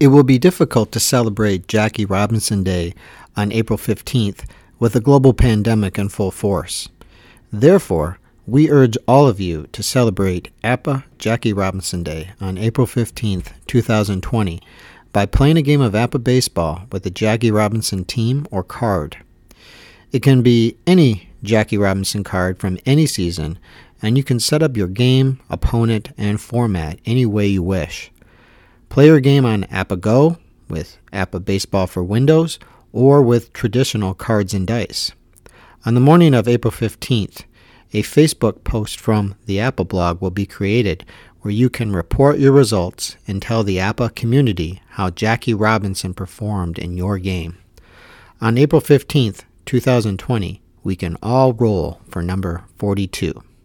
It will be difficult to celebrate Jackie Robinson Day on April 15th with a global pandemic in full force. Therefore, we urge all of you to celebrate APBA Jackie Robinson Day on April 15th, 2020 by playing a game of APBA baseball with the Jackie Robinson team or card. It can be any Jackie Robinson card from any season, and you can set up your game, opponent, and format any way you wish. Play your game on APBA Go with APBA Baseball for Windows or with traditional cards and dice. On the morning of April 15th, a Facebook post from the APBA blog will be created where you can report your results and tell the APBA community how Jackie Robinson performed in your game. On April 15th, 2020, we can all roll for number 42.